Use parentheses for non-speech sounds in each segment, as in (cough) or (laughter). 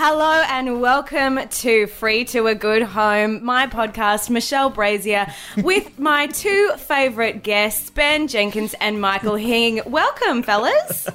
Hello and welcome to Free to a Good Home, my podcast, Michelle Brazier, with (laughs) my two favourite guests, Ben Jenkins and Michael Hing. Welcome, fellas.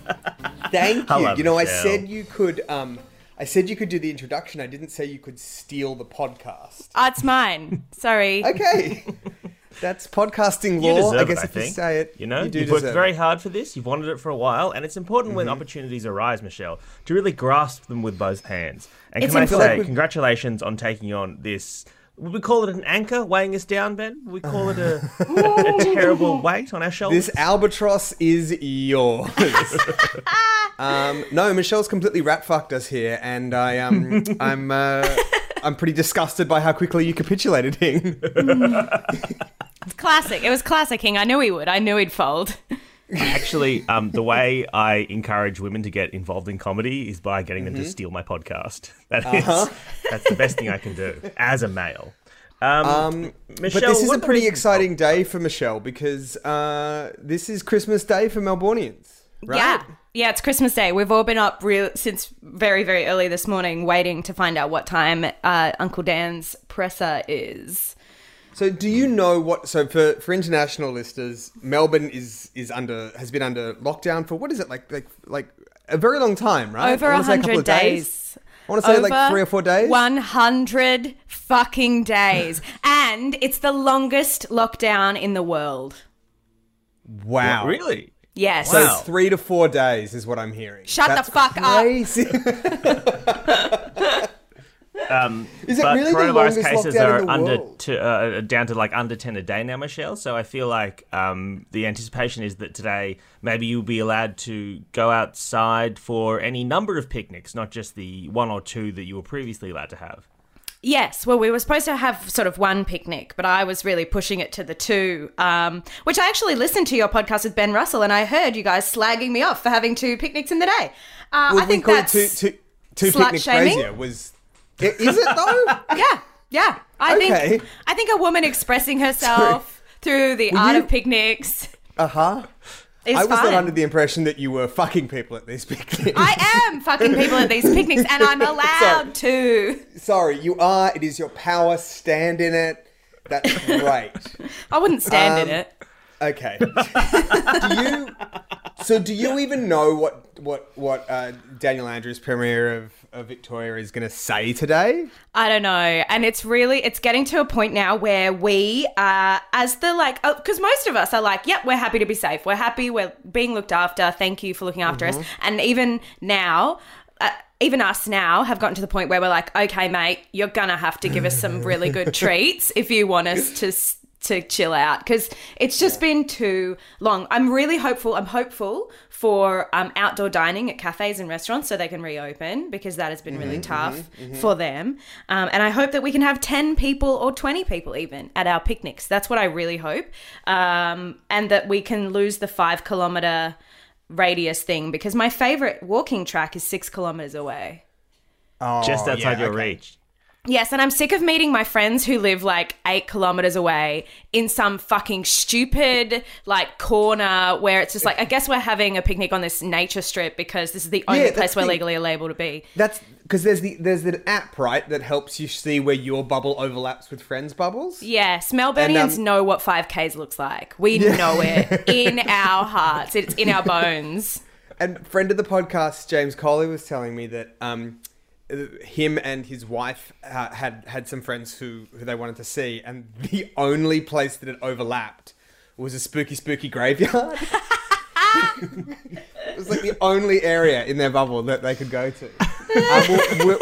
Thank you. Hello, you know, I said you could. Um, I said you could do the introduction. I didn't say you could steal the podcast. Oh, it's mine. Sorry. Okay, (laughs) that's podcasting You law. I guess it, I if you think. say it, You know, you do you've worked very it. hard for this. You've wanted it for a while, and it's important when opportunities arise, Michelle, to really grasp them with both hands. And It's can I say, congratulations on taking on this. Would we call it an anchor weighing us down, Ben? Would we call it a, a, a (laughs) terrible weight on our shoulders? This albatross is yours. (laughs) um, no, Michelle's completely rat fucked us here, and I um, (laughs) I'm uh, I'm pretty disgusted by how quickly you capitulated. Hing. (laughs) It's classic. It was classic, Hing. I knew he would. I knew he'd fold. Actually, um, the way I encourage women to get involved in comedy is by getting Mm-hmm. them to steal my podcast. (laughs) That is- Uh-huh. that's the best thing I can do as a male. Um, Michelle, but this is a pretty exciting day for Michelle because uh, this is Christmas Day for Melburnians, right? Yeah. Yeah, it's Christmas Day. We've all been up real since very, very early this morning waiting to find out what time uh, Uncle Dan's presser is. So, do you know what? So, for, for international listeners, Melbourne is is under has been under lockdown for what is it like like like a very long time, right? Over I a wanna say couple hundred of days. I want to say Over like three or four days. 100 fucking (laughs) days. and it's the longest lockdown in the world. Wow, Really? Yes. So Wow. it's three to four days is what I'm hearing. Shut the That's fuck up. crazy. (laughs) Um, Is it but really the coronavirus longest cases lockdown are in the under world? to, uh, down to like under ten a day now, Michelle. So I feel like um, the anticipation is that today maybe you'll be allowed to go outside for any number of picnics, not just the one or two that you were previously allowed to have. Yes, well, we were supposed to have sort of one picnic, but I was really pushing it to the two. Um, which I actually listened to your podcast with Ben Russell, and I heard you guys slagging me off for having two picnics in the day. Uh, Well, I think that's two, two, two slut shaming? crazier. was. Is it though? (laughs) yeah, yeah. I Okay. think I think a woman expressing (laughs) herself through the art you- of picnics Uh huh. Is I was not under the impression that you were fucking people at these (laughs) picnics. I am fucking people at these picnics, and I'm (laughs) allowed to. Sorry, you are. It is your power. Stand in it. That's (laughs) great. I wouldn't stand in Um, it. Okay. do you? So, do you even know what what what uh, Daniel Andrews, Premier of, of Victoria, is going to say today? I don't know. And it's really, it's getting to a point now where we, uh, as the like, because most of us are like, yep, we're happy to be safe. We're happy. We're being looked after. Thank you for looking after us. And even now, uh, even us now have gotten to the point where we're like, okay, mate, you're going to have to give us some really good (laughs) treats if you want us to. S- To chill out because it's just been too long. I'm really hopeful. I'm hopeful for um, outdoor dining at cafes and restaurants so they can reopen because that has been really tough for them. Um, and I hope that we can have 10 people or 20 people even at our picnics. That's what I really hope. Um, and that we can lose the five kilometer radius thing because my favorite walking track is six kilometers away. Oh, just outside yeah, your okay. reach. Yes, and I'm sick of meeting my friends who live like eight kilometers away in some fucking stupid like corner where it's just like, I guess we're having a picnic on this nature strip because this is the only Yeah, place we're the- legally able to be. That's because there's the there's an app right that helps you see where your bubble overlaps with friends' bubbles. Yes, Melburnians And, um, know what 5Ks looks like. We know it (laughs) in our hearts, it's in our bones. And friend of the podcast, James Coley, was telling me that um, him and his wife uh, had had some friends who who they wanted to see, and (laughs) the only place that it overlapped was a spooky, spooky graveyard. (laughs) it was like the only area in their bubble that they could go to. Uh, we're, we're,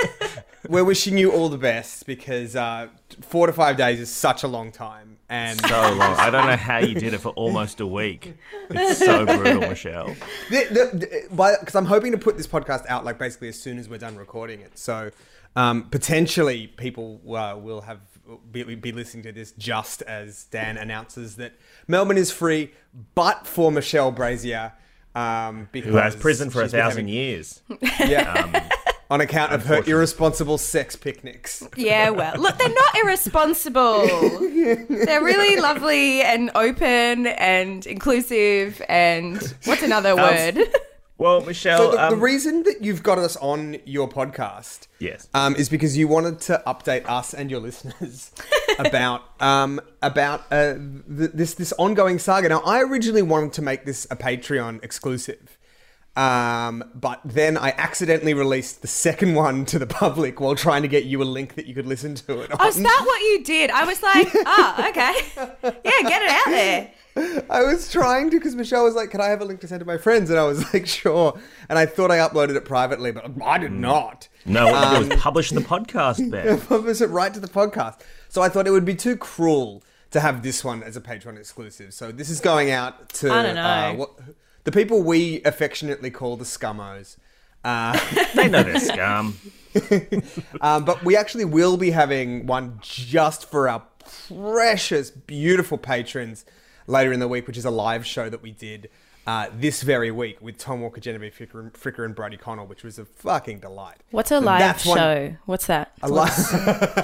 we're wishing you all the best because uh, four to five days is such a long time, and So (laughs) long. I don't know how you did it for almost a week. It's so brutal, Michelle. because I'm hoping to put this podcast out like basically as soon as we're done recording it. So um, potentially people uh, will have be, be listening to this just as Dan announces that Melbourne is free, but for Michelle Brazier, um, because Who has prison for a thousand having- years. Yeah. On account of her irresponsible sex picnics. Yeah, well, look, they're not irresponsible. (laughs) They're really lovely and open and inclusive and what's another word? Well, Michelle, So the, the um, reason that you've got us on your podcast, Yes. um, is because you wanted to update us and your listeners (laughs) about um, about uh, th- this this ongoing saga. Now, I originally wanted to make this a Patreon exclusive, um, but then I accidentally released the second one to the public while trying to get you a link that you could listen to it. Oh, is that what you did? I was like, (laughs) oh, okay. Yeah, get it out there. I was trying to because Michelle was like, "Can I have a link to send to my friends?" And I was like, "Sure." And I thought I uploaded it privately, but I did not. no, what you do is publish the podcast there. (laughs) Publish it right to the podcast. So I thought it would be too cruel to have this one as a Patreon exclusive. So this is going out to I don't know. Uh, what, the people we affectionately call the scummos. Uh, (laughs) They know they're scum. (laughs) um, but we actually will be having one just for our precious, beautiful patrons later in the week, which is a live show that we did uh, this very week with Tom Walker, Genevieve Fricker, and- Fricker, and Brody Connell, which was a fucking delight. What's a So live that's one- show? What's that? A li-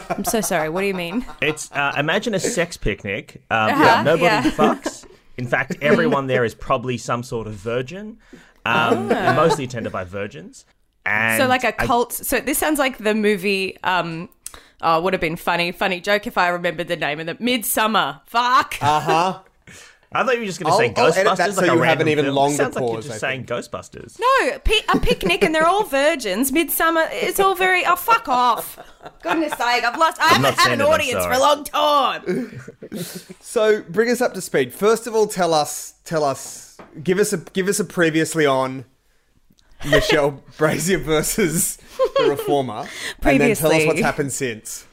I'm so sorry. What do you mean? It's uh, imagine a sex picnic. Um, Uh-huh, yeah, nobody yeah. fucks. In fact, everyone there is probably some sort of virgin, um, and mostly attended by virgins. And. So like a cult. so this sounds like the movie. Um, oh, would have been funny, funny joke if I remembered the name of it. Midsommar. Fuck. Uh huh. I thought you were just going to say I'll Ghostbusters. that so a you have random an even film. longer Sounds like you're just saying. Ghostbusters. no, pi- a picnic and they're all virgins. Midsommar. It's all very. Oh, fuck off. Goodness sake, I've lost. I haven't had an it, audience for a long time. (laughs) So bring us up to speed. First of all, tell us, tell us, give us a give us a previously on Michelle (laughs) Brazier versus the Reformer, and then tell us what's happened since.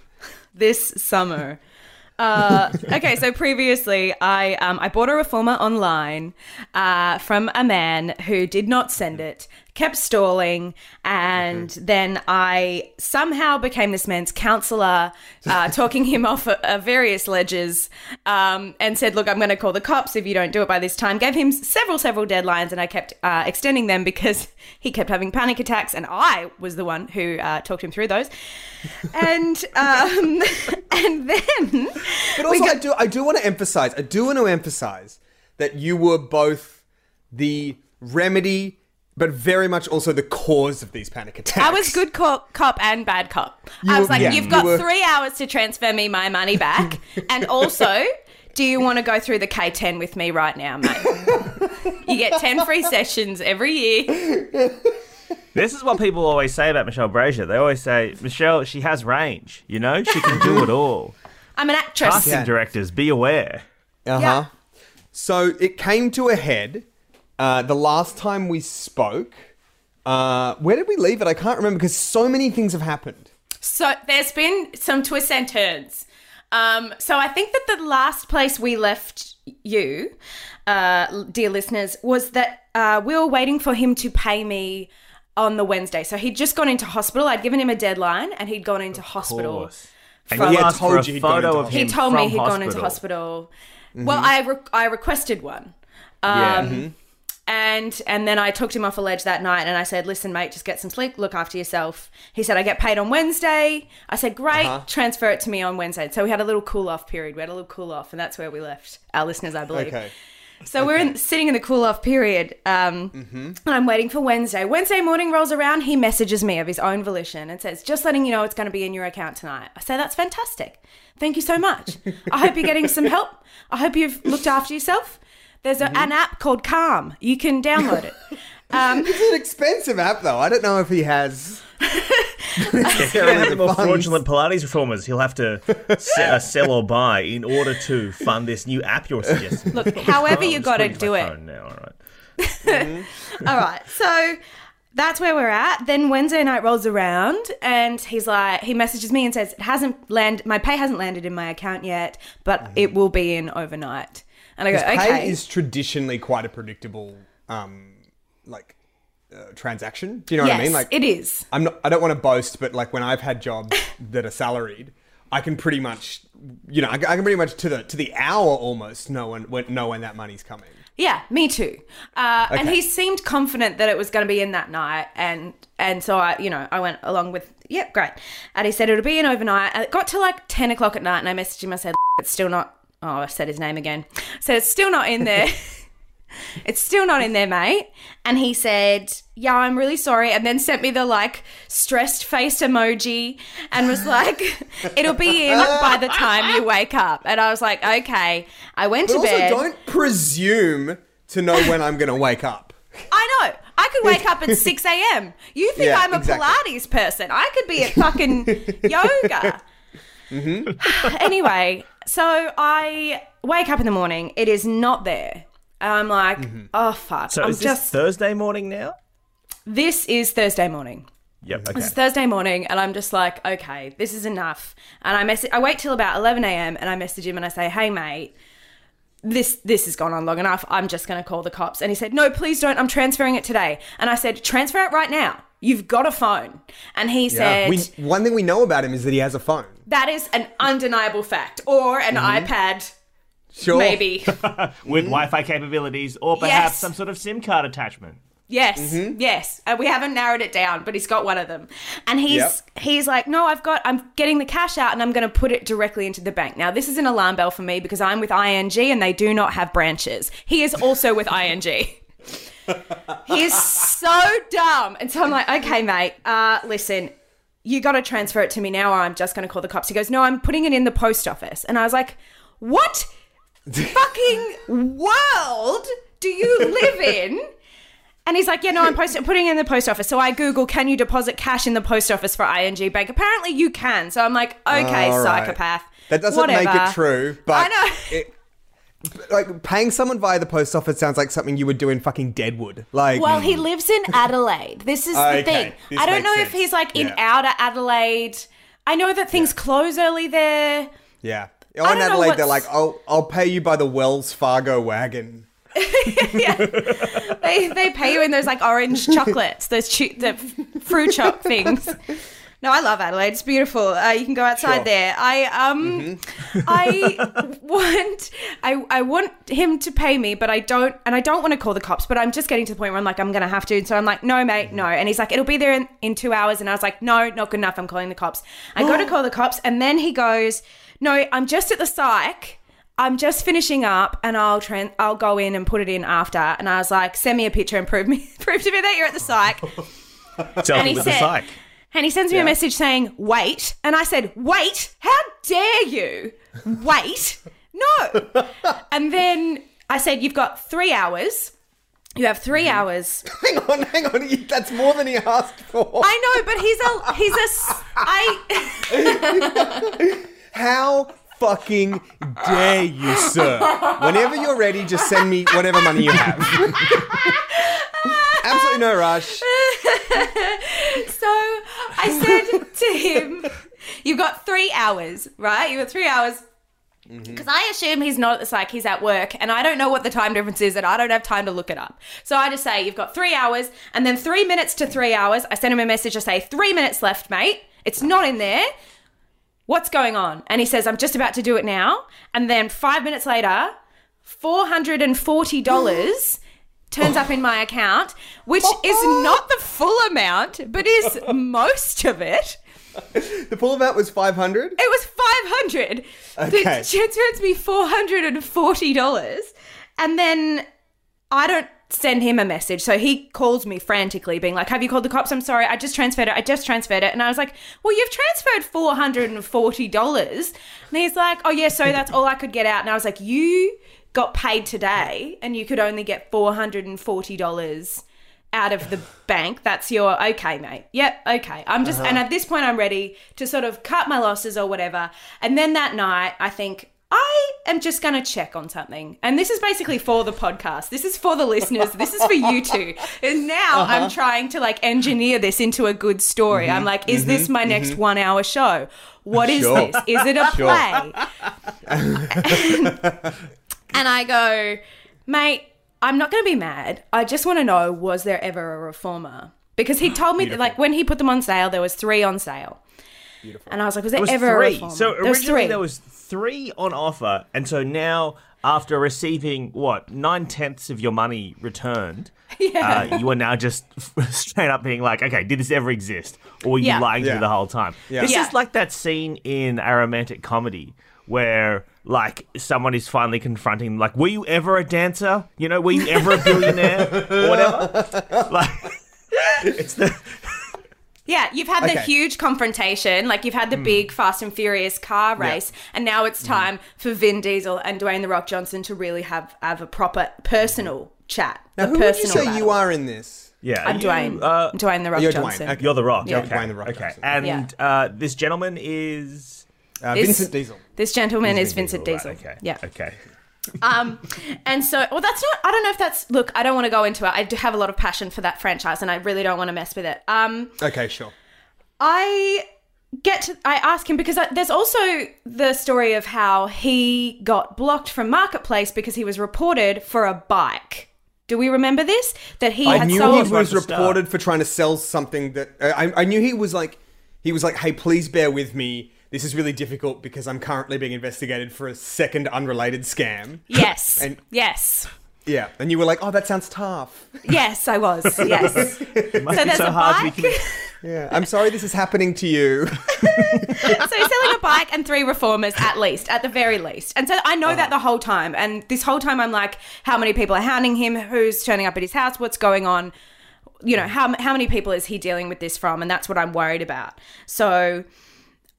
this summer. Uh, okay, so previously I um, I bought a reformer online uh, from a man who did not send it, kept stalling, and then I somehow became this man's counselor, uh, (laughs) talking him off of, of various ledges, um, and said, "Look, I'm going to call the cops if you don't do it by this time." Gave him several several deadlines, and I kept uh, extending them because (laughs) he kept having panic attacks, and I was the one who uh, talked him through those. And (laughs) um, and then But also, I do I do want to emphasize. I do want to emphasize that you were both the remedy, but very much also the cause of these panic attacks. I was good cop, cop and bad cop. You I was were- like, yeah, you've you got were- three hours to transfer me my money back, (laughs) and also, do you want to go through the K10 with me right now, mate? you get ten free sessions every year. This is what people always say about Michelle Brazier. They always say, Michelle, she has range. You know, she can do it all. I'm an actress. Casting Yeah. directors, be aware. Uh huh. Yeah. So it came to a head uh, the last time we spoke. Uh, where did we leave it? I can't remember because so many things have happened. So there's been some twists and turns. Um, so I think that the last place we left you, uh, dear listeners, was that uh, we were waiting for him to pay me on the Wednesday. So he'd just gone into hospital. I'd given him a deadline, and he'd gone into hospital. And From- you Yeah, told for a you he'd gone photo into of him He told me from he'd gone into hospital. Well, I re- I requested one. Um, Yeah. And and then I took him off a ledge that night and I said, "Listen, mate, just get some sleep, look after yourself." He said, "I get paid on Wednesday." I said, "Great, Uh-huh. transfer it to me on Wednesday." So we had a little cool off period. We had a little cool off, and that's where we left our listeners, I believe. Okay. So we're in, sitting in the cool off period, um, and I'm waiting for Wednesday. Wednesday morning rolls around. He messages me of his own volition and says, "Just letting you know, it's going to be in your account tonight." I say, "That's fantastic. Thank you so much. I hope you're getting some help. I hope you've looked after yourself." There's a, an app called Calm. You can download it. (laughs) Um, It's an expensive app, though. I don't know if he has. If you're one of the more funds. fraudulent Pilates reformers, he'll have to se- uh, (laughs) sell or buy in order to fund this new app you're suggesting. Look, however Oh, you got to do it. my phone Now, (laughs) all right. All right. So that's where we're at. Then Wednesday night rolls around and he's like, he messages me and says, it hasn't landed, my pay hasn't landed in my account yet, but it will be in overnight. And I go, Pay okay. is traditionally quite a predictable, um, like, uh, transaction. Do you know yes, what I mean? Like, it is. I'm not. I don't want to boast, but like when I've had jobs (laughs) that are salaried, I can pretty much, you know, I, can- I can pretty much to the to the hour almost know when, when know when that money's coming. Yeah, me too. Uh, And he seemed confident that it was going to be in that night, and and so I, you know, I went along with, yep, great. And he said it'll be in overnight. And it got to like ten o'clock at night, and I messaged him. I said, it's still not. Oh, I said his name again. So it's still not in there. (laughs) It's still not in there, mate. And he said, Yeah, I'm really sorry. And then sent me the like stressed face emoji and was like, (laughs) It'll be in by the time you wake up. And I was like, Okay. I went But to also, bed. don't presume to know when I'm going to wake up. I know. I could wake up at (laughs) 6 a.m. You think Yeah, I'm a exactly. Pilates person. I could be at fucking yoga. Mm-hmm. (sighs) anyway, so I wake up in the morning. It is not there. I'm like, Mm-hmm. oh, fuck. So I'm is this just. Thursday morning now? this is Thursday morning. Yep. Okay. It's Thursday morning, and I'm just like, okay, this is enough. And I message. I wait till about 11 a.m. and I message him and I say, hey, mate, this this has gone on long enough. I'm just going to call the cops. And he said, no, please don't. I'm transferring it today. And I said, transfer it right now. You've got a phone. And he said, we, one thing we know about him is that he has a phone. that is an undeniable fact, or an Mm-hmm. iPad, Sure. maybe. (laughs) (laughs) With Wi-Fi capabilities, or perhaps Yes. some sort of SIM card attachment. Yes, Mm-hmm. yes. Uh, we haven't narrowed it down, but he's got one of them. And he's Yep. he's like, "No, I've got I'm getting the cash out and I'm going to put it directly into the bank." Now, this is an alarm bell for me because I'm with ING and they do not have branches. He is also with ING. (laughs) he is so dumb. And so I'm like, "Okay, mate, uh listen, you got to transfer it to me now or I'm just going to call the cops." He goes, "No, I'm putting it in the post office." And I was like, "What (laughs) fucking world do you live in?" And he's like, yeah, no, I'm post- putting it in the post office. So I Google, can you deposit cash in the post office for ING Bank? Apparently you can. So I'm like, okay, All right. psychopath. That doesn't make it true, but I know. It, like paying someone via the post office sounds like something you would do in fucking Deadwood. Like, Well, he mm. lives in Adelaide. This is Okay, the thing. I don't know if he's like in Yeah. outer Adelaide. I know that things close early there. yeah. On know Adelaide, they're like, "I'll I'll pay you by the Wells Fargo wagon." (laughs) yeah. They, they pay you in those like orange (laughs) chocolates, those chu- the fruit (laughs) choc things. No, I love Adelaide. It's beautiful. Uh, you can go outside Sure. there. I um, I (laughs) want I I want him to pay me, but I don't, and I don't want to call the cops. But I'm just getting to the point where I'm like, I'm gonna have to. And so I'm like, no, mate, no. And he's like, it'll be there in, in two hours. And I was like, no, not good enough. I'm calling the cops. I go to (gasps) call the cops, and then he goes, no, I'm just at the psych. I'm just finishing up, and I'll tran I'll go in and put it in after. And I was like, send me a picture and prove me (laughs) prove to me that you're at the psych. (laughs) Selfie he with the psych. And he sends me Yeah. a message saying, wait. And I said, wait? How dare you? Wait? No. (laughs) and then I said, you've got three hours. You have 3 Mm-hmm. hours. (laughs) Hang on, hang on. That's more than he asked for. I know, but he's a, he's a, I, (laughs) How fucking dare you, sir? Whenever you're ready, just send me whatever money you have. Absolutely no rush. (laughs) so I said to him, you've got three hours, right? You've got three hours. Mm-hmm. Because I assume he's not at the psych, he's at work, and I don't know what the time difference is, and I don't have time to look it up. So I just say, You've got three hours, and then three minutes to three hours. I send him a message, I say, Three minutes left, mate. It's not in there. What's going on? And he says, I'm just about to do it now. And then five minutes later, $440 (gasps) (gasps) turns up in my account, which is not the full amount, but is (laughs) most of it. The full amount was 500. It was 500. Okay. The transferred me $440. And then I don't send him a message. So he calls me frantically, being like, Have you called the cops? I'm sorry. I just transferred it. I just transferred it. And I was like, Well, you've transferred $440. And he's like, Oh, yeah. So that's all I could get out. And I was like, You got paid today and you could only get $440 out of the bank. That's your okay, mate. Yep, okay. I'm just, uh-huh. and at this point, I'm ready to sort of cut my losses or whatever. And then that night, I think, I am just going to check on something. And this is basically for the podcast. This is for the listeners. This is for you two. And now uh-huh. I'm trying to like engineer this into a good story. I'm mm-hmm. like, is this mm-hmm. my next mm-hmm. one hour show? What is Sure. this? Is it a Sure. play? (laughs) (laughs) (laughs) and I go, mate, I'm not going to be mad. I just want to know, was there ever a reformer? Because he told me that, like, when he put them on sale, there was three on sale. And I was like, was there It was ever a three. reformer? So there was originally three. there was three on offer, and so now after receiving what nine tenths of your money returned, (laughs) uh, you are now just (laughs) straight up being like, okay, did this ever exist, or were you Yeah. lying to Yeah. me the whole time? Yeah. This Yeah. is like that scene in a romantic comedy where like someone is finally confronting like were you ever a dancer you know were you ever a billionaire or whatever (laughs) like it's the Yeah, you've had the Okay. huge confrontation, like you've had Hmm. the big Fast and Furious car race, and now it's time for Vin Diesel and Dwayne the Rock Johnson to really have have a proper personal chat. Now, a who would you say battle. you are in this? yeah I'm you, Dwayne. uh, I'm Dwayne the Rock You're Dwayne, Johnson. okay. you're the rock Yeah. okay Dwayne The Rock okay Johnson. and uh, this gentleman is Uh, Is- Vincent Diesel. This gentleman is Vincent Diesel, Diesel. right, okay Yeah. okay (laughs) Um, and so, well, that's not. I don't know if that's. Look, I don't want to go into it. I do have a lot of passion for that franchise, and I really don't want to mess with it. Um, Okay, sure. I get to I ask him because I, there's also the story of how he got blocked from marketplace because he was reported for a bike. Do we remember this? That he I had knew sold. he was at the start. reported for trying to sell something that uh, I, I knew he was like he was like, "Hey, please bear with me. This is really difficult because I'm currently being investigated for a second unrelated scam." yes, (laughs) And- yes, Yeah, and you were like, "Oh, that sounds tough." (laughs) yes. I was. Yes. (laughs) so Must be there's so a hard to bike. be commi- Yeah, I'm sorry this is happening to you. so he's selling a bike and three reformers at least, at the very least. And so I know that oh. the whole time. And this whole time I'm like, how many people are hounding him? Who's turning up at his house? What's going on? You know, how, how many people is he dealing with this from? And that's what I'm worried about. So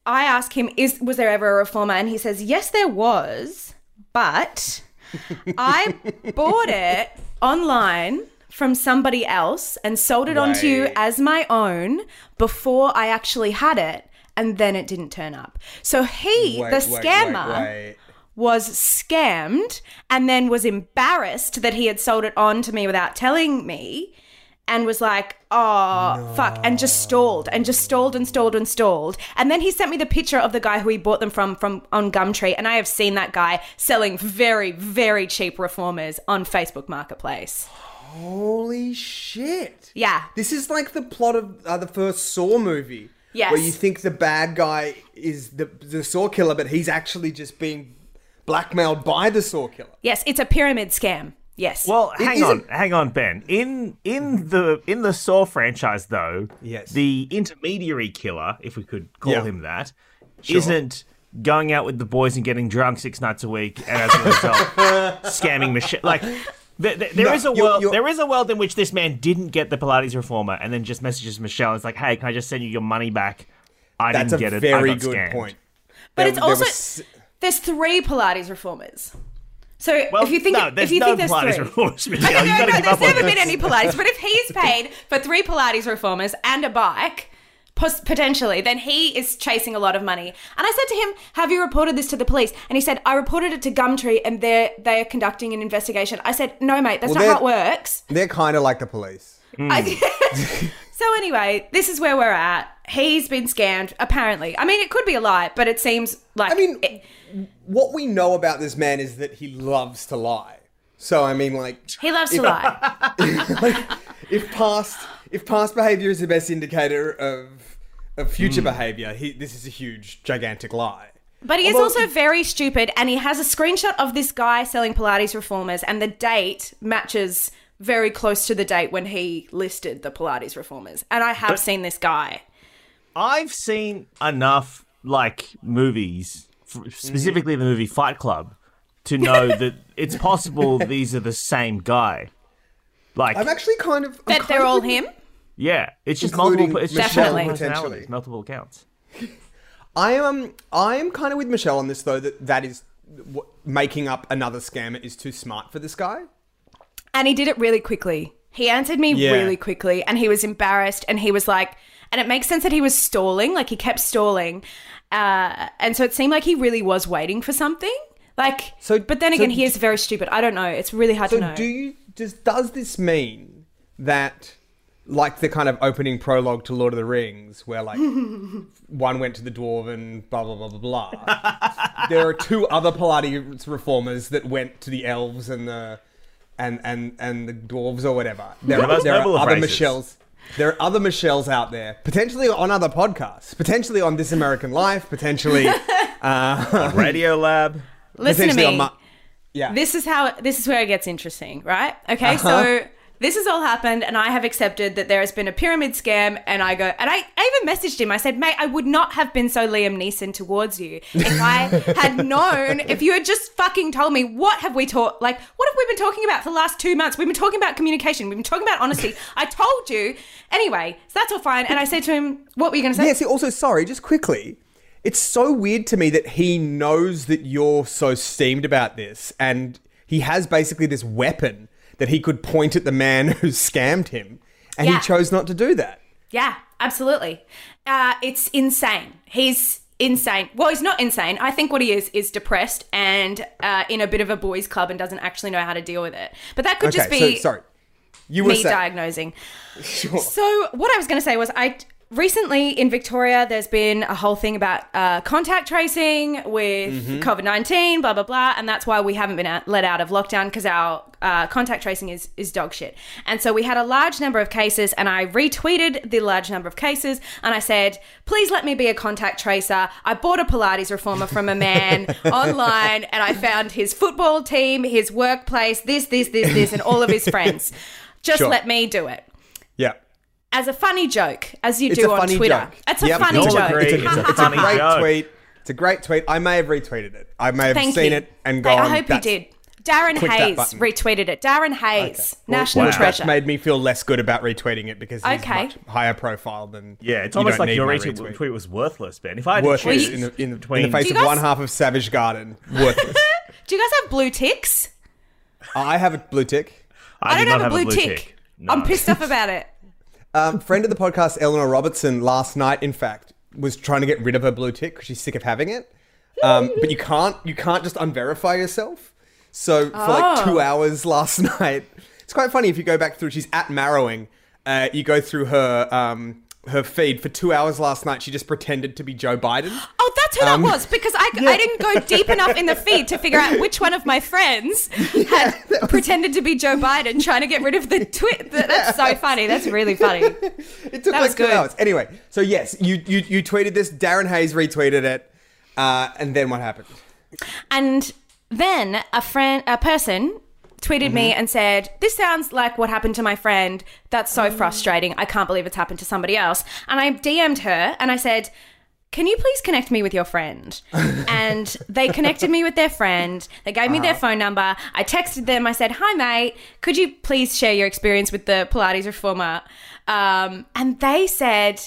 I ask him, is was there ever a reformer? And he says, yes, there was, but (laughs) I bought it online from somebody else and sold it on to you as my own before I actually had it, and then it didn't turn up. So he, Wait, the wait, wait, scammer, wait. was scammed and then was embarrassed that he had sold it on to me without telling me and was like, oh, fuck, and just stalled and just stalled and stalled and stalled. And then he sent me the picture of the guy who he bought them from from on Gumtree, and I have seen that guy selling very, very cheap reformers on Facebook Marketplace. Holy shit! Yeah. This is like the plot of uh, the first Saw movie. Yes. Where you think the bad guy is the the Saw killer, but he's actually just being blackmailed by the Saw killer. Yes, it's a pyramid scam. Yes. Well, hang is on, hang on, Ben. In in mm-hmm. the in the Saw franchise, though, Yes. the intermediary killer, if we could call Yeah. him that, Sure. not going out with the boys and getting drunk six nights a week, and as a result, (laughs) scamming Michelle. Like, there, there, there No, is a you're- world. you're- There is a world in which this man didn't get the Pilates reformer, and then just messages Michelle. It's like, hey, can I just send you your money back? I That's didn't get it. I very got good scammed." point. but There- it's also was- there's three Pilates reformers. So Well, if you think no, if there's you no think there's Pilates three, reformers, I Michelle. don't You no, give there's up on never this. been any Pilates. But if he's (laughs) paid for three Pilates reformers and a bike, potentially, then he is chasing a lot of money. And I said to him, "Have you reported this to the police?" And he said, "I reported it to Gumtree, and they're they're conducting an investigation." I said, "No, mate, that's Well, not how it works." They're kind of like the police. Hmm. I- (laughs) so anyway, this is where we're at. He's been scammed, apparently. I mean, it could be a lie, but it seems like I mean, it- what we know about this man is that he loves to lie. So I mean, like, he loves to lie. (laughs) if past if past behavior is the best indicator of of future Hmm. behavior, he this is a huge, gigantic lie. But he is Although- also very stupid, and he has a screenshot of this guy selling Pilates reformers, and the date matches very close to the date when he listed the Pilates reformers. And I have seen this guy. I've seen enough like movies, f- Mm-hmm. specifically the movie Fight Club, to know (laughs) that it's possible these are the same guy. Like, I'm actually kind of I'm That kind they're of all him. yeah, it's just Including multiple. It's just Michelle, multiple potentially. personalities, multiple accounts. (laughs) I am I am kind of with Michelle on this though that that is what, making up another scammer is too smart for this guy. And he did it really quickly. He answered me Yeah. really quickly, and he was embarrassed, and he was like, and it makes sense that he was stalling, like he kept stalling. Uh, and so it seemed like he really was waiting for something. Like, So- but then so again, he is very stupid. I don't know. It's really hard to know. do you does does this mean that like the kind of opening prologue to Lord of the Rings where like (laughs) one went to the dwarven blah blah blah blah blah. there are two other Pilates reformers that went to the elves and the and and and the dwarves or whatever. There, Yeah, are, there are other races. Michelles. There are other Michelles out there, potentially on other podcasts, potentially on This American Life, potentially (laughs) uh, Radio Lab. Listen to potentially me. on Ma- yeah. this is how this is where it gets interesting, right? Okay, Uh-huh. so this has all happened and I have accepted that there has been a pyramid scam. And I go, and I, I even messaged him. I said, mate, I would not have been so Liam Neeson towards you if I had (laughs) known, if you had just fucking told me, what have we taught? Like, what have we been talking about for the last two months? We've been talking about communication. We've been talking about honesty. I told you. Anyway, so that's all fine. And I said to him, what were you going to say? Yeah, see, also, sorry, just quickly. It's so weird to me that he knows that you're so steamed about this, and he has basically this weapon that he could point at the man (laughs) who scammed him, and Yeah. he chose not to do that. Yeah, absolutely. Uh, it's insane. He's insane. Well, he's not insane. I think what he is is depressed and uh, in a bit of a boys' club and doesn't actually know how to deal with it. But that could Okay, just be so sorry. You were me saying, diagnosing. (laughs) Sure. So what I was going to say was I recently in Victoria there's been a whole thing about uh, contact tracing with Mm-hmm. COVID nineteen, blah blah blah, and that's why we haven't been out, let out of lockdown because our uh, contact tracing is is dog shit. And so we had a large number of cases, and I retweeted the large number of cases, and I said, please let me be a contact tracer. I bought a Pilates reformer from a man (laughs) online, and I found his football team, his workplace, this this this this, and all of his friends. Just Sure. let me do it. As a funny joke, as you It's do a on funny Twitter. joke. It's a Yep. funny We all joke. agree. It's a, It's a (laughs) it's a great joke. tweet. It's a great tweet. I may have retweeted it. I may have Thank seen you. it and gone. I hope you did. Darren Hayes retweeted it. Darren Hayes, national Wow. treasure. That's made me feel less good about retweeting it because he's Okay. much higher profile than. Yeah, it's almost like your retweet, retweet. tweet was worthless, Ben. If I had to Worthless choose in the, in, the, in the face Do of guys- one half of Savage Garden. Worthless. (laughs) Do you guys have blue ticks? I have a blue tick. I, I, don't not have a blue, tick. tick. No. I'm pissed off (laughs) about it. Um, friend of the podcast, Eleanor Robertson, last night, in fact, was trying to get rid of her blue tick because she's sick of having it. Um, (laughs) but you can't, you can't just unverify yourself. So for like two hours last (laughs) night, it's quite funny if you go back through. She's at Marrowing. Uh, you go through her um, her feed for two hours last night. She just pretended to be Joe Biden. Oh, that's who Um, that was because I, I didn't go deep enough in the feed to figure out which one of my friends (laughs) had pretended to be Joe Biden trying to get rid of the tweet. That's so funny. That's really funny. (laughs) It took That like was two good. hours. Anyway, so yes, you you you tweeted this. Darren Hayes retweeted it, uh, and then what happened? And then a friend, a person tweeted me Mm-hmm. and said, "This sounds like what happened to my friend. That's so Mm. frustrating. I can't believe it's happened to somebody else." And I DM'd her and I said, "Can you please connect me with your friend?" (laughs) and they connected me with their friend. They gave me Uh-huh. their phone number. I texted them. I said, "Hi mate, could you please share your experience with the Pilates reformer?" Um, and they said.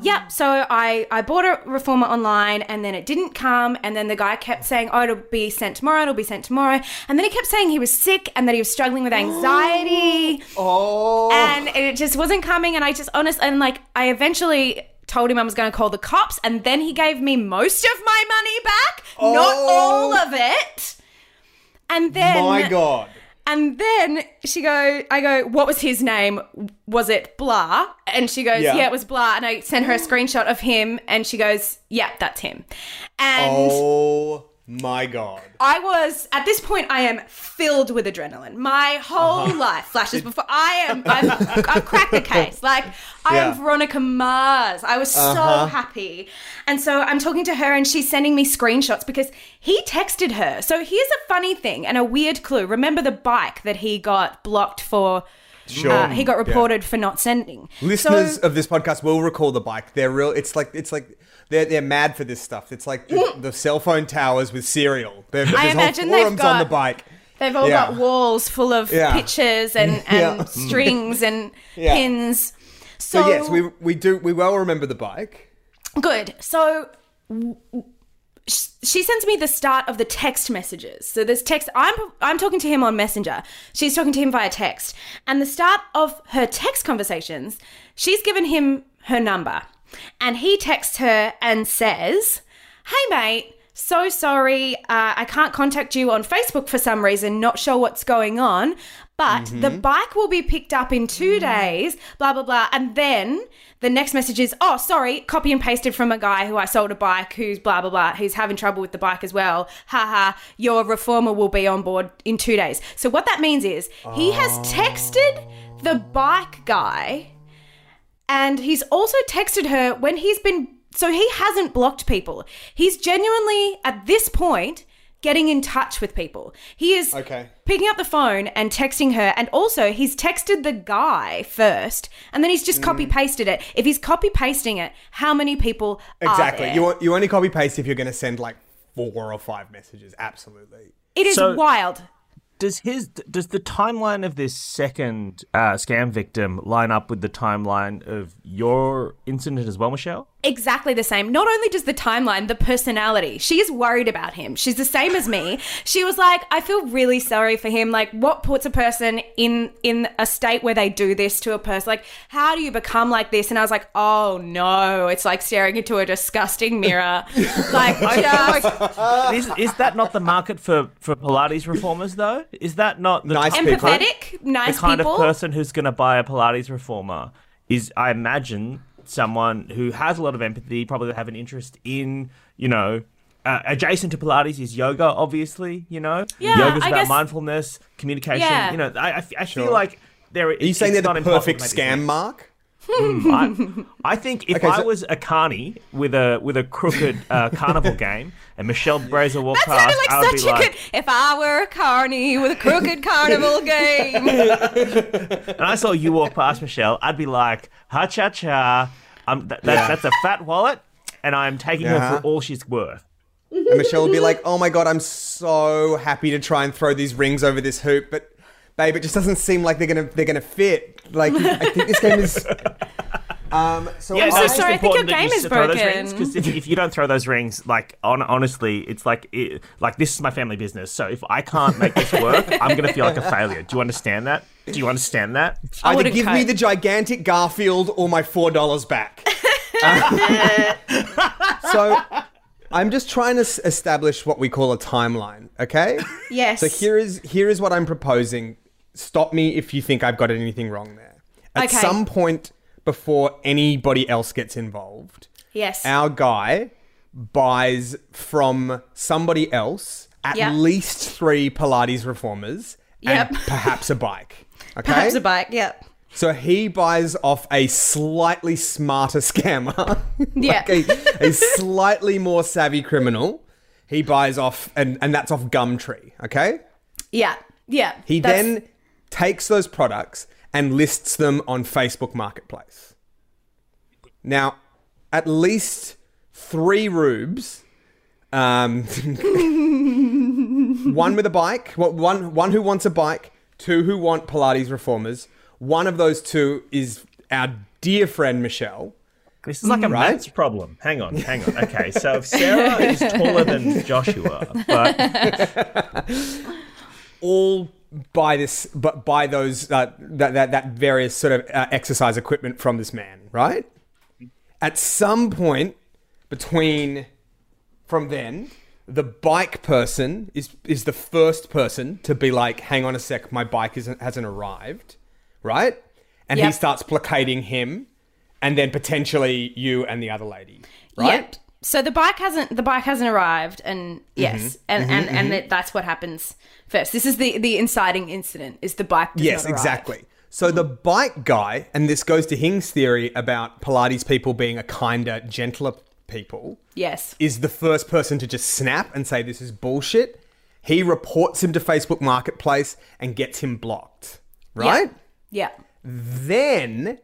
Yep. So I, I bought a reformer online and then it didn't come. And then the guy kept saying, oh, it'll be sent tomorrow. It'll be sent tomorrow. And then he kept saying he was sick and that he was struggling with anxiety (gasps) Oh, and it just wasn't coming. And I just, honest, and like, I eventually told him I was going to call the cops. And then he gave me most of my money back, not Oh. all of it. And then my god! And then she go, I go, what was his name? Was it blah? And she goes, Yeah. yeah, it was blah. And I sent her a screenshot of him, and she goes, yeah, that's him. And Oh my god! I was at this point. I am filled with adrenaline. My whole Uh-huh. life flashes (laughs) before. I am. I've, I've cracked the case. Like I Yeah. am Veronica Mars. I was so Uh-huh. happy, and so I'm talking to her, and she's sending me screenshots because he texted her. So here's a funny thing and a weird clue. Remember the bike that he got blocked for? Sure. Uh, he got Yeah. reported for not sending. Listeners So- of this podcast will recall the bike. They're real. It's like it's like they're they're mad for this stuff. It's like the, the cell phone towers with cereal. There's whole imagine they've forums on the got- bike. They've all Yeah. got walls full of Yeah. pictures and, (laughs) and Yeah. strings and (laughs) Yeah. pins. So yes, we we do we well remember the bike. Good. So she sends me the start of the text messages. So there's text. I'm I'm talking to him on Messenger. She's talking to him via text. And the start of her text conversations, she's given him her number, and he texts her and says, "Hey mate." So sorry, uh, I can't contact you on Facebook for some reason. Not sure what's going on, but the mm-hmm. bike will be picked up in two mm. days. Blah blah blah, and then the next message is, oh, sorry, copy and pasted from a guy who I sold a bike who's blah, blah, blah. who's having trouble with the bike as well. Ha ha, your reformer will be on board in two days. So, what that means is he has oh. texted the bike guy and he's also texted her when he's been. So, he hasn't blocked people. He's genuinely, at this point, getting in touch with people. He is Okay. picking up the phone and texting her. And also, he's texted the guy first and then he's Mm. just copy pasted it. If he's copy pasting it, how many people Exactly. are there? You you only copy paste if you're going to send like four or five messages. Absolutely. it is So- wild. Does his does the timeline of this second uh, scam victim line up with the timeline of your incident as well, Michelle? Exactly the same. Not only does the timeline, the personality. She is worried about him. She's the same as me. (laughs) She was like, I feel really sorry for him. Like, what puts a person in in a state where they do this to a person? Like, how do you become like this? And I was like, oh no, it's like staring into a disgusting mirror. (laughs) like, just is, is that not the market for, for Pilates reformers though? Is that not the Nice type people. empathetic, nice the kind people. of person who's going to buy a Pilates reformer is, I imagine, someone who has a lot of empathy, probably have an interest in, you know, uh, adjacent to Pilates is yoga, obviously. You know, Yeah, yoga's I about guess- mindfulness, communication. Yeah. You know, I, I, f- I Sure. feel like there. Are you saying they're the perfect scam mark? I, I think if Okay, I so- was a carny with a with a crooked uh, (laughs) carnival game and Michelle Brazier walked that sounded past, I would such be a like, good. If I were a carny with a crooked carnival (laughs) game. and I saw you walk past Michelle, I'd be like, ha cha cha. Um, th- that, Yeah. That's a fat wallet, and I'm taking her Uh-huh. for all she's worth. And Michelle would be like, "Oh my god, I'm so happy to try and throw these rings over this hoop, but babe, it just doesn't seem like they're gonna they're gonna fit. Like, I think this game is." (laughs) Um, so Yeah, I- no, so sorry, I think your game you is broken. Because if, if you don't throw those rings, like on, honestly, it's like it, like this is my family business. So if I can't make this work, (laughs) I'm gonna feel like a failure. Do you understand that? Do you understand that? I either wouldn't give me the gigantic Garfield or my four dollars back. (laughs) so I'm just trying to establish what we call a timeline. Okay. Yes. So here is here is what I'm proposing. Stop me if you think I've got anything wrong there. At Okay. some point before anybody else gets involved, Yes. our guy buys from somebody else at Yep. least three Pilates reformers Yep. and (laughs) perhaps a bike. Okay. Perhaps a bike. Yep. So he buys off a slightly smarter scammer, (laughs) Yeah. like a, a slightly more savvy criminal. He buys off, and, and that's off Gumtree, okay? Yeah. Yeah. He That's- then takes those products and lists them on Facebook Marketplace. Now, at least three rubes, um, (laughs) one with a bike, one one who wants a bike, two who want Pilates reformers. One of those two is our dear friend Michelle. This is like a Right? maths problem. Hang on, hang on. Okay, so if Sarah is taller than Joshua, but (laughs) all buy this, but buy those uh, that, that that various sort of uh, exercise equipment from this man, right? At some point between from then, the bike person is is the first person to be like, "Hang on a sec, my bike isn't hasn't arrived," right? And he starts placating him, and then potentially you and the other lady, right? Yep. So the bike hasn't the bike hasn't arrived, and Mm-hmm. yes, and and and that- that's what happens first. This is the the inciting incident. Is the bike? Yes, exactly. So the bike guy, and this goes to Hing's theory about Pilates people being a kinder, gentler people, Yes. is the first person to just snap and say this is bullshit. He reports him to Facebook Marketplace and gets him blocked. Right? Yeah. Then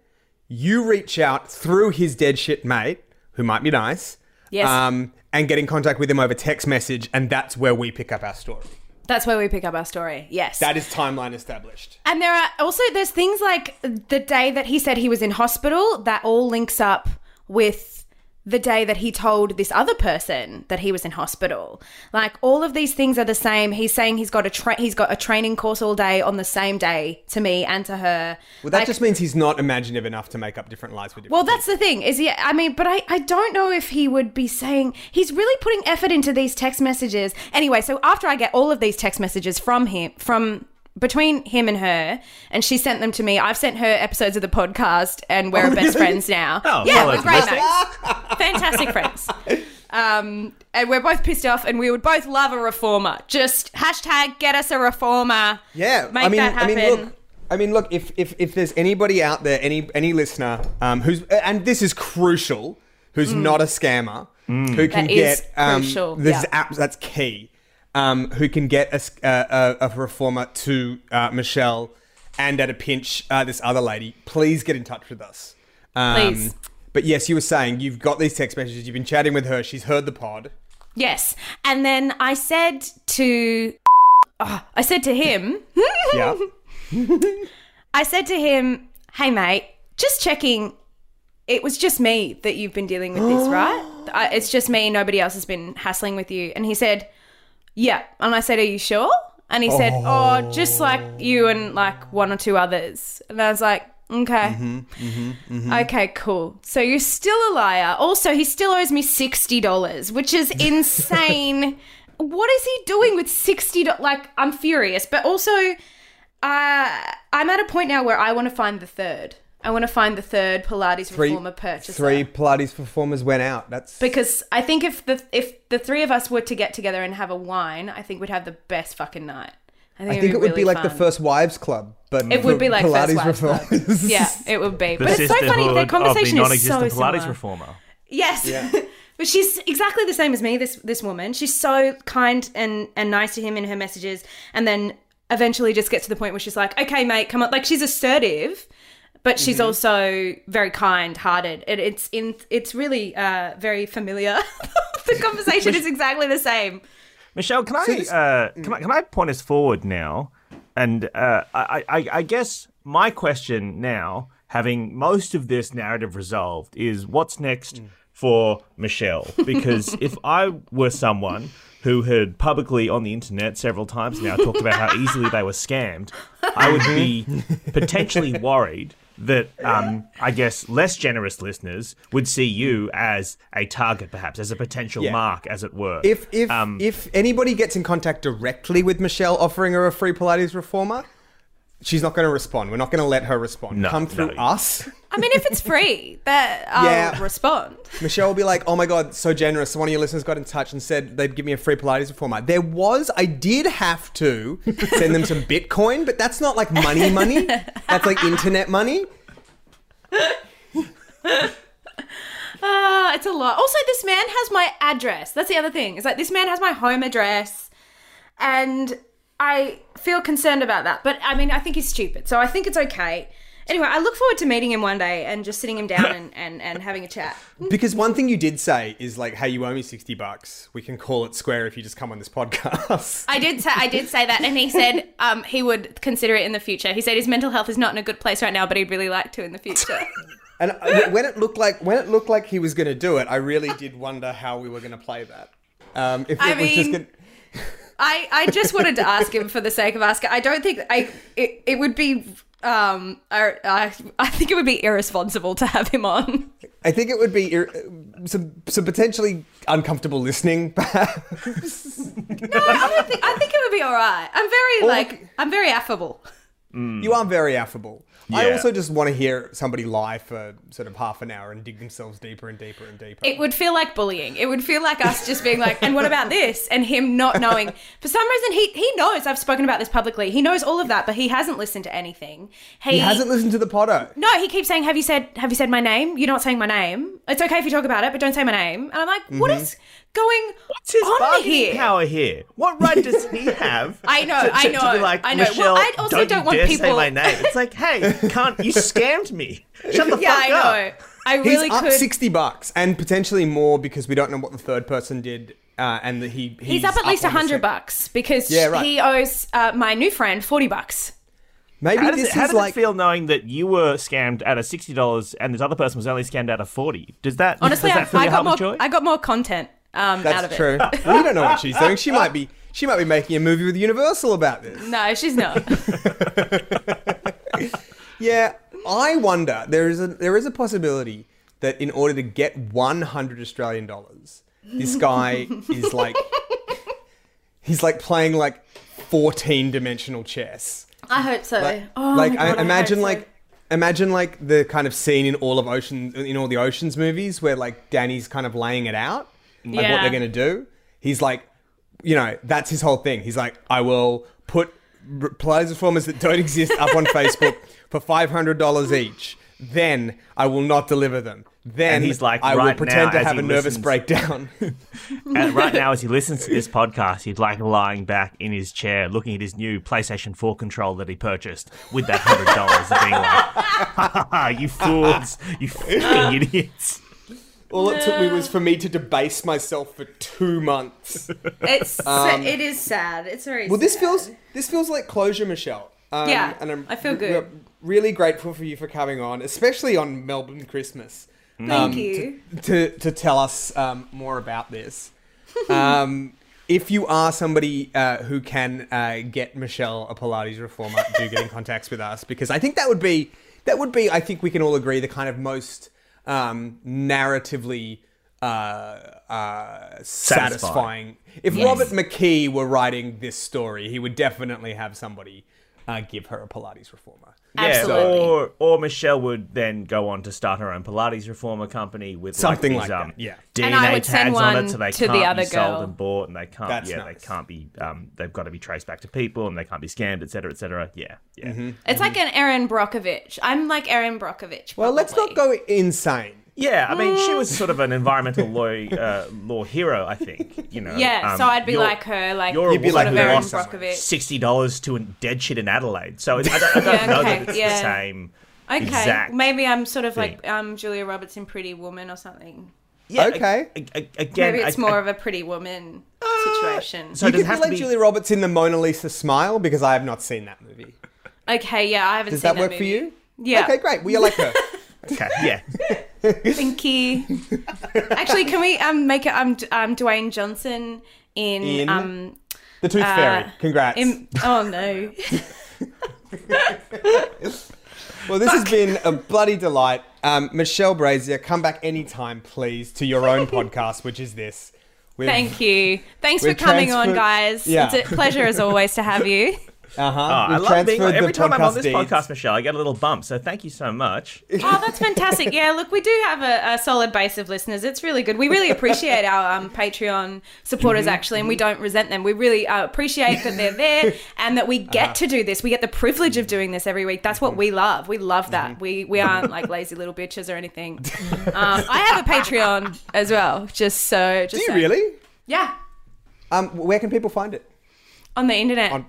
you reach out through his dead shit mate, who might be nice, Yes. um, and get in contact with him over text message, and that's where we pick up our story. That's where we pick up our story. Yes. That is timeline established. And there are also there's things like the day that he said he was in hospital that all links up with the day that he told this other person that he was in hospital. Like all of these things are the same. He's saying he's got a tra- he's got a training course all day on the same day to me and to her. Well, that Like- just means he's not imaginative enough to make up different lies for different well, that's the thing. Is he? I mean, but I, I don't know if he would be saying he's really putting effort into these text messages. Anyway, so after I get all of these text messages from him, from between him and her, and she sent them to me. I've sent her episodes of the podcast, and we're best friends now. Oh, yeah, well, we're great mates, fantastic friends. Um, and we're both pissed off, and we would both love a reformer. Just hashtag get us a reformer. Yeah, make I mean, that I mean, look, I mean, look. If if if there's anybody out there, any any listener, um, who's and this is crucial, who's not a scammer, who can Mm. That is get um, crucial, this yeah. app that's key. Um, who can get a, a, a reformer to uh, Michelle and at a pinch, uh, this other lady, please get in touch with us. Um, Please. But yes, you were saying you've got these text messages, you've been chatting with her, she's heard the pod. Yes. And then I said to oh, I said to him, (laughs) Yeah. I said to him, "Hey mate, just checking it was just me that you've been dealing with this, right? (gasps) I, it's just me, nobody else has been hassling with you." And he said, "Yeah." And I said, "Are you sure?" And he said, oh, "Oh, just like you and like one or two others." And I was like, "Okay." Mm-hmm, mm-hmm, mm-hmm. Okay, cool. So you're still a liar. Also, he still owes me $60, which is (laughs) insane. what is he doing with $60? Like, I'm furious. But also, uh, I'm at a point now where I want to find the third. I want to find the third Pilates reformer purchaser. three Pilates performers went out. That's Because I think if the if the three of us were to get together and have a wine, I think we'd have the best fucking night. I think, I think it would be really like the first wives club, but It would be like Pilates First Wives Club. reformers. Yeah, (laughs) it would be. The but it's so funny. Their sisterhood the conversation is non-existent so Pilates similar. reformer. Yes. (laughs) but she's exactly the same as me, this this woman. She's so kind and, and nice to him in her messages and then eventually just gets to the point where she's like, Okay, mate, come on like she's assertive, but she's also very kind hearted. It, it's in it's really uh, very familiar. (laughs) the conversation is exactly the same. Michelle, can I, this- uh, can I can I point us forward now? And uh, I, I, I guess my question now, having most of this narrative resolved, is what's next for Michelle? Because if (laughs) I were someone who had publicly on the internet several times now talked about how easily they were scammed, I would be potentially worried that um, I guess less generous listeners would see you as a target, perhaps as a potential Yeah. mark, as it were. If if Um, if anybody gets in contact directly with Michelle offering her a free Pilates reformer, she's not going to respond. We're not going to let her respond. No, Come through no. us. I mean if it's free, (laughs) that I'll Yeah. respond. Michelle will be like, "Oh my god, so generous." One of your listeners got in touch and said they'd give me a free Pilates reformer. There was, I did have to (laughs) send them some Bitcoin, but that's not like money, money. That's like internet money. (laughs) Ah, it's a lot. Also, this man has my address. That's the other thing. It's like this man has my home address, and I feel concerned about that. But I mean, I think he's stupid, so I think it's okay. Anyway, I look forward to meeting him one day and just sitting him down and, and, and having a chat. Because one thing you did say is like, "Hey, you owe me sixty bucks. We can call it square if you just come on this podcast." I did say I did say that, and he said um, he would consider it in the future. He said his mental health is not in a good place right now, but he'd really like to in the future. (laughs) And uh, when it looked like when it looked like he was going to do it, I really did wonder how we were going to play that. Um, if it I was just gonna, I, I just wanted to ask him for the sake of asking. I don't think I it, it would be um I, I I think it would be irresponsible to have him on. I think it would be ir- some some potentially uncomfortable listening. (laughs) Perhaps I don't think I think it would be all right. I'm very Or- like I'm very affable. you are very affable. I also just want to hear somebody lie for sort of half an hour and dig themselves deeper and deeper and deeper. It would feel like bullying. It would feel like us just being like, and what about this? And him not knowing. For some reason, he he knows I've spoken about this publicly. He knows all of that, but he hasn't listened to anything. He, he hasn't listened to the Potter. No, he keeps saying, "Have you said Have you said my name? You're not saying my name. It's okay if you talk about it, but don't say my name." And I'm like, "What mm-hmm. is going What's his on bargaining here?" power here? What right does he (laughs) have? I know, to, to, I To know, be like, I know. Well, I also don't, don't you want dare say my name. It's like, hey, (laughs) can't you scammed me? Shut the Yeah, fuck I up. know. I really He's really up could. sixty bucks and potentially more because we don't know what the third person did, uh, and that he He's up at least a hundred bucks because Yeah, right. he owes uh, my new friend forty bucks. Maybe How does, this it, how is does like it feel knowing that you were scammed out of sixty dollars and this other person was only scammed out of forty? Does that Honestly, does I, that fill I got more. joy? I got more content um, out of that's it. true. (laughs) we don't know what she's doing. She might be she might be making a movie with Universal about this. No, she's not. (laughs) Yeah, I wonder there is a there is a possibility that in order to get 100 Australian dollars, this guy (laughs) is like he's like playing like 14 dimensional chess. I hope so. Like, oh like my God, I imagine hope so. like imagine like the kind of scene in all of Ocean in all the Oceans movies where like Danny's kind of laying it out like what they're going to do. He's like you know, that's his whole thing. He's like I will put Pilates reformers that don't (laughs) exist up on Facebook for $500 each. then I will not deliver them. Then And he's like, I will pretend now, to have a nervous listens- breakdown. (laughs) (laughs) And right now, as he listens to this podcast, he's like lying back in his chair, looking at his new PlayStation 4 control that he purchased with that hundred dollars, and being like, "Ha ha ha! You fools! You fucking idiots!" All it took me was for me to debase myself for two months. (laughs) It's it is sad. It's very. Um, Well, this sad. feels this feels like closure, Michelle. Um, Yeah, I feel good. really grateful for you for coming on, especially on Melbourne Christmas. Thank um, you. to to tell us um, more about this. (laughs) Um, if you are somebody uh, who can uh, get Michelle a Pilates reformer, do get in (laughs) contact with us because I think that would be that would be I think we can all agree the kind of most um, narratively uh, uh, satisfying. If Yes. Robert McKee were writing this story, he would definitely have somebody uh, give her a Pilates reformer. Yeah, Absolutely. or or Michelle would then go on to start her own Pilates reformer company with Something like, these, like um, that, yeah. DNA And I would tags send on one it, so they to the can't other be sold girl. and bought, and they can't. That's yeah, nice. they can't be. Um, they've got to be traced back to people, and they can't be scammed, etc., etc. Yeah, yeah. Mm-hmm. It's like an Erin Brockovich. I'm like Erin Brockovich. Well, let's not probably. go insane. Yeah, I mean, she was sort of an environmental law uh, law hero, I think. You know. Yeah, um, so I'd be like her, like you're a You'd be like of Erin Erin. Brockovich. sixty dollars to a dead shit in Adelaide. So I don't, I (laughs) don't Yeah, know okay, that it's yeah. the same. Okay, exact maybe I'm sort of thing. like um, Julia Roberts in Pretty Woman or something. Yeah, Okay. a- a- a- again, Maybe it's I- more I- of a Pretty Woman situation. so you does it could have be like be? Julia Roberts in the Mona Lisa Smile because I have not seen that movie. okay, yeah, I haven't seen. Does seen that work for you? Yeah. Okay, great. Well, you like her. (laughs) Okay, yeah. (laughs) Thank you. Actually, can we um make it I'm um Dwayne Johnson in, In? um The Tooth Fairy. Congrats. in oh no well, this has been a bloody delight. Um, Michelle Brazier, come back anytime, please, to your own (laughs) podcast, which is this. We've- thank you thanks for coming on guys Yeah. it's a pleasure as always to have you (laughs) Uh-huh. Oh, I love being every time I'm on this deeds. podcast, Michelle. I get a little bump, so thank you so much. (laughs) oh that's fantastic yeah look we do have a, a solid base of listeners it's really good we really appreciate our um, patreon supporters Mm-hmm. actually and we don't resent them we really uh, appreciate that they're there (laughs) and that we get Uh-huh. to do this we get the privilege of doing this every week that's what we love we love that Mm-hmm. we we aren't like (laughs) lazy little bitches or anything um, i have a patreon as well just so just Do you so- really? yeah Um, where can people find it? On the internet On-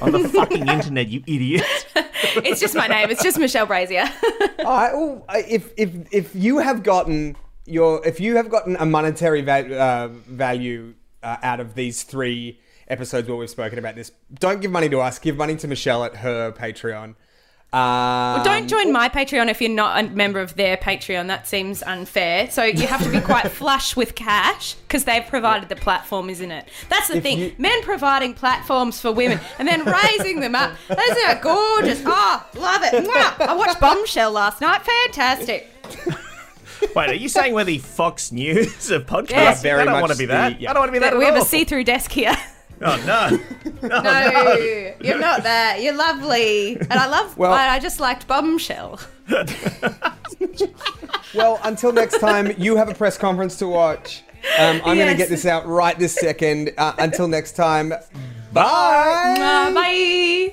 On the fucking internet, you idiot. (laughs) it's just my name it's just michelle brazier All right. Well, if if if you have gotten your if you have gotten a monetary va- uh, value uh, out of these three episodes where we've spoken about this, don't give money to us. Give money to Michelle at her Patreon. Um, Don't join my Patreon if you're not a member of their Patreon. That seems unfair. So you have to be quite (laughs) flush with cash because they've provided the platform, isn't it? That's the If thing. you- Men providing platforms for women and then raising them up. Isn't that gorgeous? Oh, love it. Mwah. I watched Bombshell last night. Fantastic. (laughs) Wait, are you saying we're the Fox News of podcasts? Yes. Very I don't want to be the- that. yeah. I don't want to be that we at have all. a see-through desk here. (laughs) Oh no. No, you're not that. You're lovely, and I love. Well- I just liked Bombshell. (laughs) Well, until next time, you have a press conference to watch. Um, I'm going to get this out right this second. Uh, until next time, bye. Uh, bye.